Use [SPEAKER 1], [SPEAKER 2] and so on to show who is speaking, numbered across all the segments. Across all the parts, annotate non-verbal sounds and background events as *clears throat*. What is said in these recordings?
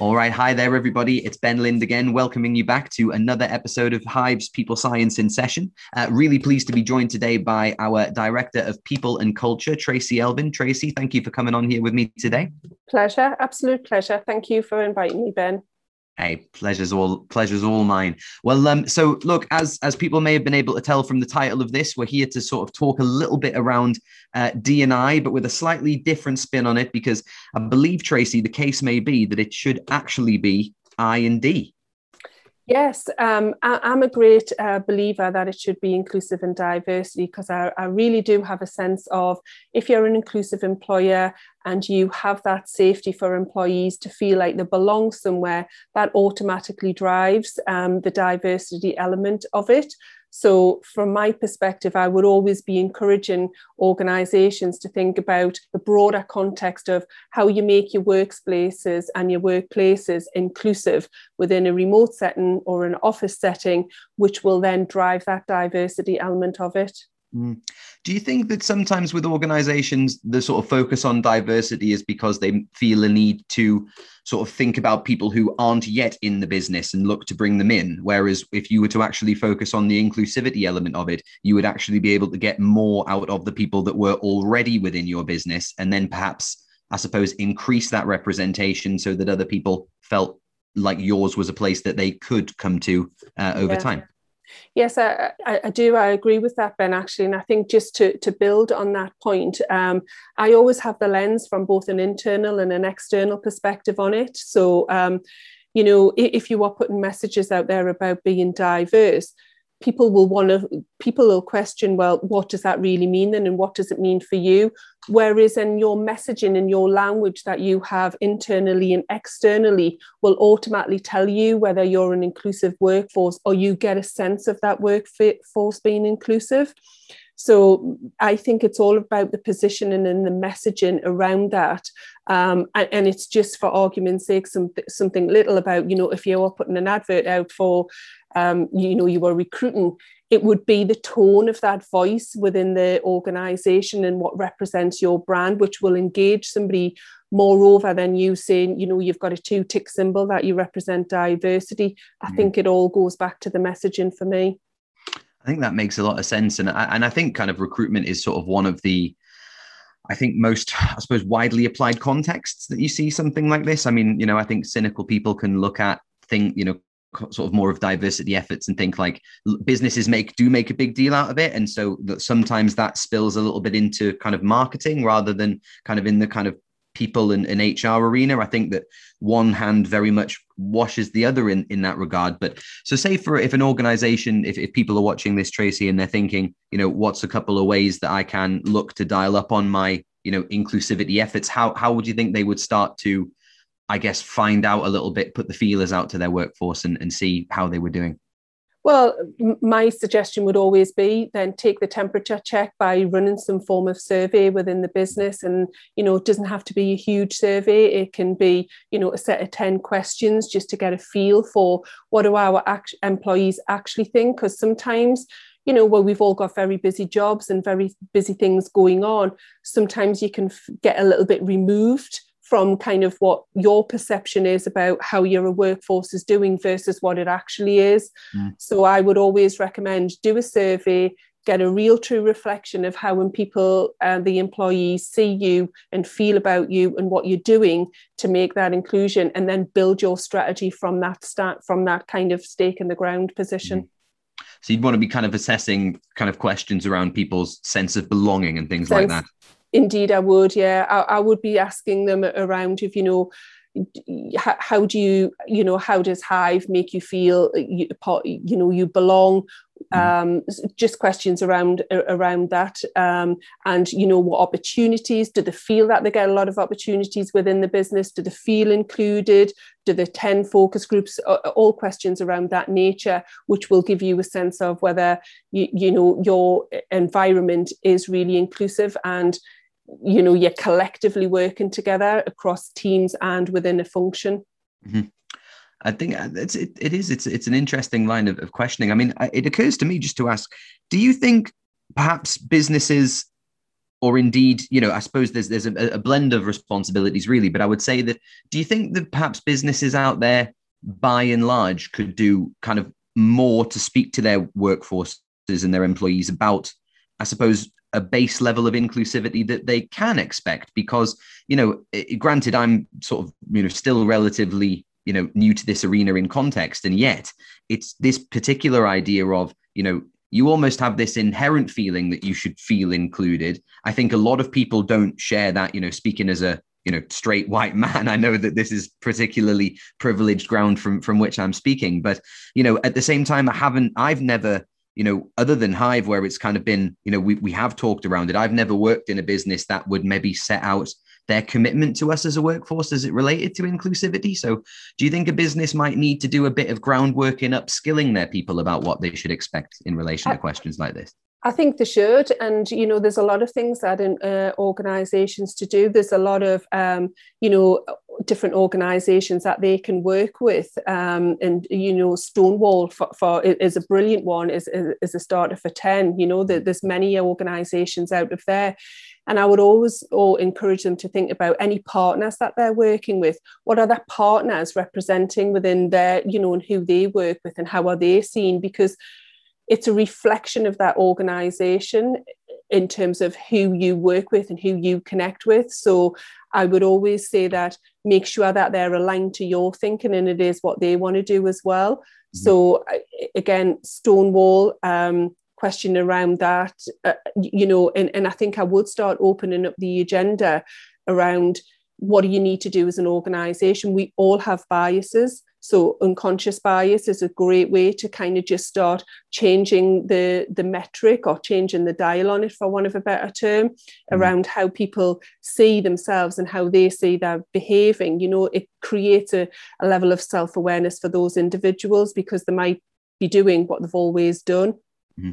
[SPEAKER 1] All right. Hi there, everybody. It's Ben Lind again, welcoming you back to another episode of Hive's People Science in Session. Uh, really pleased to be joined today by our Director of People and Culture, Tracey Elvin. Tracey, thank you for coming on here with me today.
[SPEAKER 2] Pleasure. Absolute pleasure. Thank you for inviting me, Ben.
[SPEAKER 1] Hey, pleasure's all pleasure's all mine. Well, um, so look, as as people may have been able to tell from the title of this, we're here to sort of talk a little bit around uh, D and I, but with a slightly different spin on it, because I believe Tracey, the case may be that it should actually be I and D.
[SPEAKER 2] Yes, um, I, am a great uh, believer that it should be inclusive and diversity because I, I, really do have a sense of if you're an inclusive employer and you have that safety for employees to feel like they belong somewhere, that automatically drives um, the diversity element of it. So, from my perspective, I would always be encouraging organizations to think about the broader context of how you make your workplaces and your workplaces inclusive within a remote setting or an office setting, which will then drive that diversity element of it.
[SPEAKER 1] Mm. Do you think that sometimes with organizations, the sort of focus on diversity is because they feel a need to sort of think about people who aren't yet in the business and look to bring them in? Whereas if you were to actually focus on the inclusivity element of it, you would actually be able to get more out of the people that were already within your business and then perhaps, I suppose, increase that representation so that other people felt like yours was a place that they could come to uh, over yeah. time.
[SPEAKER 2] Yes, I, I, do. I agree with that, Ben, actually. And I think just to, to build on that point, um, I always have the lens from both an internal and an external perspective on it. So, um, you know, if you are putting messages out there about being diverse, people will want to people will question well what does that really mean then and what does it mean for you? Whereas in your messaging and your language that you have internally and externally will automatically tell you whether you're an inclusive workforce or you get a sense of that workforce being inclusive so I think it's all about the positioning and the messaging around that. Um, and, and, it's just for argument's sake, some, something little about, you know, if you're putting an advert out for um, you know you were recruiting it would be the tone of that voice within the organization and what represents your brand which will engage somebody moreover than you saying you know you've got a two tick symbol that you represent diversity i mm-hmm. think it all goes back to the messaging for me
[SPEAKER 1] think that makes a lot of sense and I, and I think kind of recruitment is sort of one of the I think most, I suppose, widely applied contexts that you see something like this. I mean, you know, I think cynical people can look at think, you know, sort of more of diversity efforts and think like businesses make do make a big deal out of it and so that sometimes that spills a little bit into kind of marketing rather than kind of in the kind of people in, hr arena i think that one hand very much washes the other in in that regard but so say for if an organization if, if people are watching this tracey and they're thinking you know what's a couple of ways that i can look to dial up on my you know inclusivity efforts how how would you think they would start to I guess, find out a little bit, put the feelers out to their workforce and, and see how they were doing?
[SPEAKER 2] Well, my suggestion would always be then take the temperature check by running some form of survey within the business. And, you know, it doesn't have to be a huge survey. It can be, you know, a set of 10 questions just to get a feel for what do our act- employees actually think. Because sometimes, you know, where we've all got very busy jobs and very busy things going on, sometimes you can f- get a little bit removed from kind of what your perception is about how your workforce is doing versus what it actually is. Mm. So I would always recommend do a survey, get a real true reflection of how when people and uh, the employees see you and feel about you and what you're doing to make that inclusion and then build your strategy from that start from that kind of stake in the ground position. Mm.
[SPEAKER 1] So you'd want to be kind of assessing kind of questions around people's sense of belonging and things sense, like that.
[SPEAKER 2] Indeed, I would. Yeah, I, I would be asking them around if you know how, do you you know how does hive make you feel you, you know you belong mm-hmm. um, just questions around around that um, and you know what opportunities do they feel that they get a lot of opportunities within the business do they feel included do the 10 focus groups all questions around that nature which will give you a sense of whether you, you know your environment is really inclusive and you know you're collectively working together across teams and within a function
[SPEAKER 1] mm-hmm. i think uh, it's it, it is it's it's an interesting line of, of questioning i mean it occurs to me just to ask do you think perhaps businesses or indeed, you know, I suppose there's there's a, a blend of responsibilities really. But I would say that do you think that perhaps businesses out there, by and large, could do kind of more to speak to their workforces and their employees about, I suppose, a base level of inclusivity that they can expect because you know granted i'm sort of you know still relatively you know new to this arena in context and yet it's this particular idea of you know you almost have this inherent feeling that you should feel included. I think a lot of people don't share that you know speaking as a you know straight white man. I know that this is particularly privileged ground from from which i'm speaking but you know at the same time i haven't i've never you know, other than Hive, where it's kind of been, you know, we, we have talked around it. I've never worked in a business that would maybe set out their commitment to us as a workforce as it related to inclusivity. So, do you think a business might need to do a bit of groundwork in upskilling their people about what they should expect in relation to questions like this?
[SPEAKER 2] I think they should, and you know, there's a lot of things that in uh, organisations to do. There's a lot of um, you know different organisations that they can work with, um, and you know, Stonewall for, for is a brilliant one. is is a starter for ten. You know, there's many organisations out of there. And I would always or encourage them to think about any partners that they're working with. What are their partners representing within their, you know, and who they work with and how are they seen? Because it's a reflection of that organization in terms of who you work with and who you connect with. So I would always say that make sure that they're aligned to your thinking and it is what they want to do as well. Mm-hmm. So again, Stonewall, um, question around that, uh, you know, and, and I think I would start opening up the agenda around what do you need to do as an organization? We all have biases. So unconscious bias is a great way to kind of just start changing the, the metric or changing the dial on it, for one of a better term, mm-hmm. around how people see themselves and how they see their behaving. You know, it creates a, a level of self-awareness for those individuals because they might be doing what they've always done. Mm-hmm.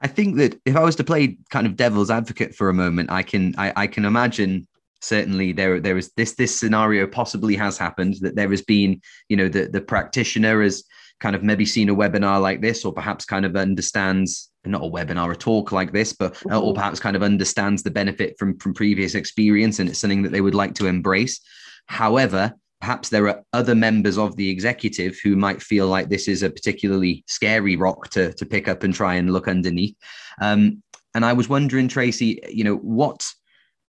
[SPEAKER 1] I think that if I was to play kind of devil's advocate for a moment, I can I, I can imagine certainly there there is this this scenario possibly has happened that there has been you know the the practitioner has kind of maybe seen a webinar like this or perhaps kind of understands not a webinar a talk like this but mm-hmm. or perhaps kind of understands the benefit from from previous experience and it's something that they would like to embrace however perhaps there are other members of the executive who might feel like this is a particularly scary rock to to pick up and try and look underneath um, and i was wondering tracey you know what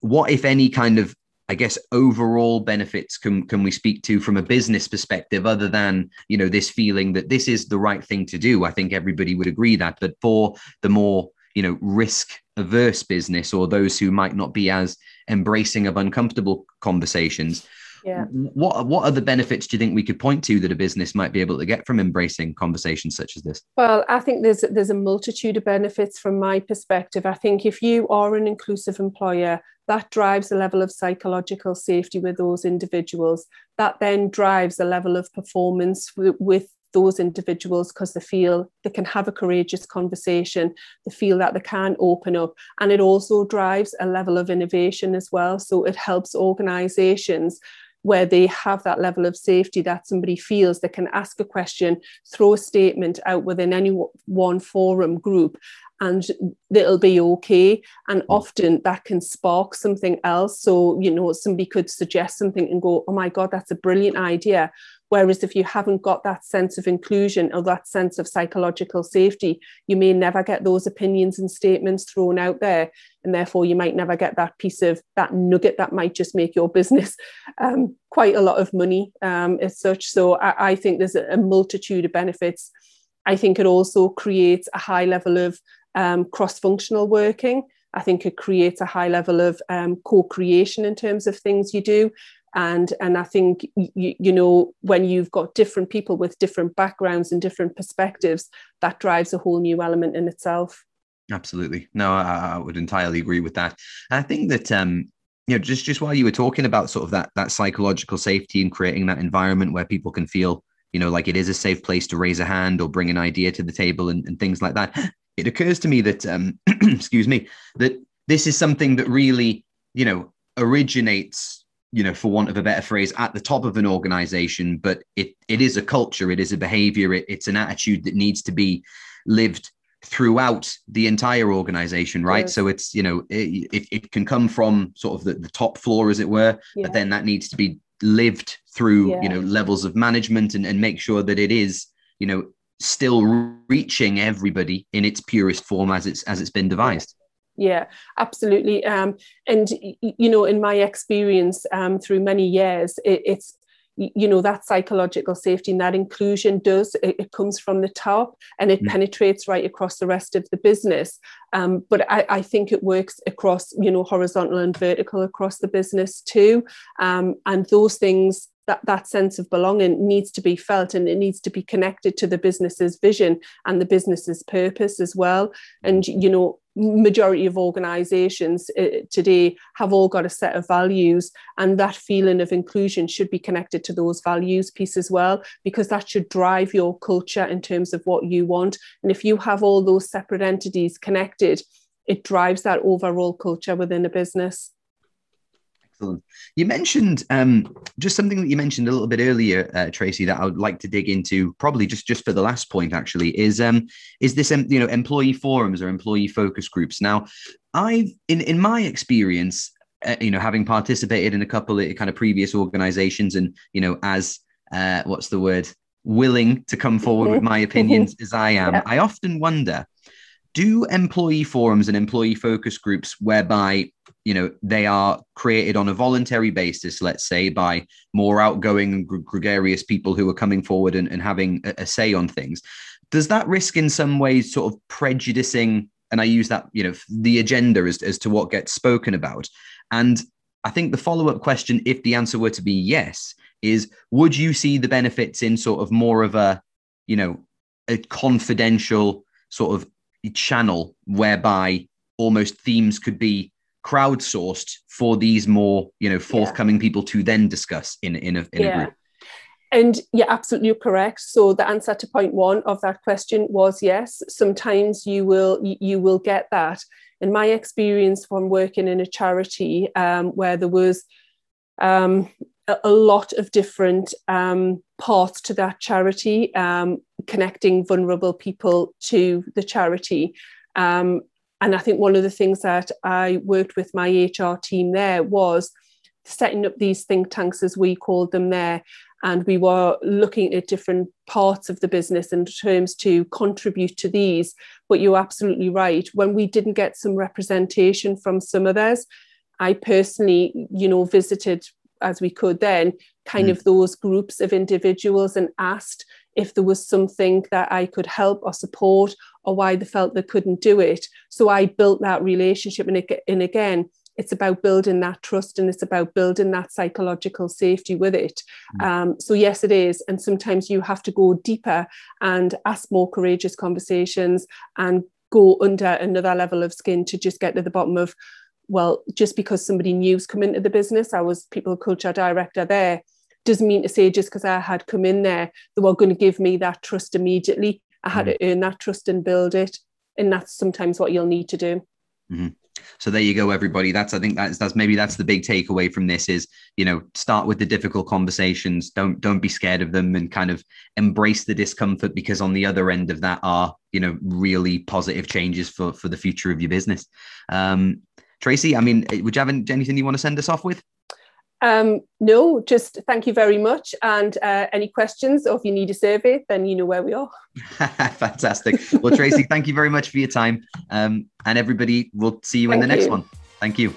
[SPEAKER 1] what, if any, kind of I guess overall benefits can can we speak to from a business perspective, other than you know this feeling that this is the right thing to do? I think everybody would agree that. But for the more you know risk averse business or those who might not be as embracing of uncomfortable conversations,
[SPEAKER 2] yeah.
[SPEAKER 1] What what are the benefits do you think we could point to that a business might be able to get from embracing conversations such as this?
[SPEAKER 2] Well, I think there's there's a multitude of benefits from my perspective. I think if you are an inclusive employer, that drives a level of psychological safety with those individuals. That then drives a level of performance w- with those individuals because they feel they can have a courageous conversation, they feel that they can open up, and it also drives a level of innovation as well. So it helps organizations where they have that level of safety that somebody feels they can ask a question, throw a statement out within any one forum group, and it'll be okay. And mm. often that can spark something else. So, you know, somebody could suggest something and go, oh my God, that's a brilliant idea. Whereas if you haven't got that sense of inclusion or that sense of psychological safety, you may never get those opinions and statements thrown out there. And therefore, you might never get that piece of that nugget that might just make your business *laughs* um, quite a lot of money um, as such. So I, I think there's a, multitude of benefits. I think it also creates a high level of um, cross functional working. I think it creates a high level of um, co creation in terms of things you do and and i think you, you know when you've got different people with different backgrounds and different perspectives that drives a whole new element in itself.
[SPEAKER 1] Absolutely. No i, I would entirely agree with that. I think that um you know just just while you were talking about sort of that that psychological safety and creating that environment where people can feel you know like it is a safe place to raise a hand or bring an idea to the table and, and things like that it occurs to me that um *clears throat* excuse me that this is something that really you know originates you know, for want of a better phrase, at the top of an organization, but it it is a culture, it is a behavior, it, it's an attitude that needs to be lived throughout the entire organization right yes. so it's you know it, it, it, can come from sort of the, the top floor as it were yeah. but then that needs to be lived through yeah. you know levels of management and, and make sure that it is you know still reaching everybody in its purest form as it's as it's been devised
[SPEAKER 2] yeah absolutely. Um, and you know in my experience um, through many years it, it's you know that psychological safety and that inclusion does it, it comes from the top and it mm. penetrates right across the rest of the business. Um, but I, I, think it works across you know horizontal and vertical across the business too. Um, and those things that that sense of belonging needs to be felt and it needs to be connected to the business's vision and the business's purpose as well. And you know majority of organizations uh, today have all got a set of values and that feeling of inclusion should be connected to those values piece as well because that should drive your culture in terms of what you want. And if you have all those separate entities connected it drives that overall culture within a business
[SPEAKER 1] Excellent. You mentioned um, just something that you mentioned a little bit earlier, uh, Tracey, that I would like to dig into, probably just just for the last point. Actually, is um, is this um, you know employee forums or employee focus groups? Now, I've in in my experience, uh, you know, having participated in a couple of kind of previous organisations, and you know, as uh, what's the word, willing to come forward with my opinions as I am, yeah. I often wonder do employee forums and employee focus groups whereby you know they are created on a voluntary basis let's say by more outgoing and gregarious people who are coming forward and, and having a, a say on things. Does that risk in some ways sort of prejudicing and i use that you know the agenda as, as to what gets spoken about? And i think the follow-up question if the answer were to be yes is would you see the benefits in sort of more of a you know a confidential sort of channel whereby almost themes could be crowdsourced for these more you know forthcoming yeah. people to then discuss in in a, in yeah. a group
[SPEAKER 2] and yeah absolutely correct so the answer to point one of that question was yes sometimes you will you will get that in my experience from working in a charity um, where there was um, a lot of different um, paths to that charity, um, connecting vulnerable people to the charity. Um, and I think one of the things that I worked with my HR team there was setting up these think tanks, as we called them there. And we were looking at different parts of the business in terms to contribute to these. But you're absolutely right. When we didn't get some representation from some of those, I personally, you know, visited as we could then kind mm. of those groups of individuals and asked if there was something that I could help or support or why they felt they couldn't do it. So I built that relationship. And, it, and again, it's about building that trust and it's about building that psychological safety with it. Mm. Um, so, yes, it is. And sometimes you have to go deeper and ask more courageous conversations and go under another level of skin to just get to the bottom of well, just because somebody new's come into the business, I was people culture director there, doesn't mean to say just because I had come in there, they were going to give me that trust immediately. I had mm-hmm. to earn that trust and build it. And that's sometimes what you'll need to do.
[SPEAKER 1] Mm-hmm. So there you go, everybody. That's I think that's that's maybe that's the big takeaway from this is you know start with the difficult conversations. Don't don't be scared of them and kind of embrace the discomfort because on the other end of that are you know really positive changes for for the future of your business. Um, Tracey, I mean, would you have anything you want to send us off with?
[SPEAKER 2] Um, no, just thank you very much. And uh, any questions, or if you need a survey, then you know where we are. *laughs*
[SPEAKER 1] Fantastic. Well, Tracey, thank you very much for your time. Um, and everybody, we'll see you thank in the next one. Thank you.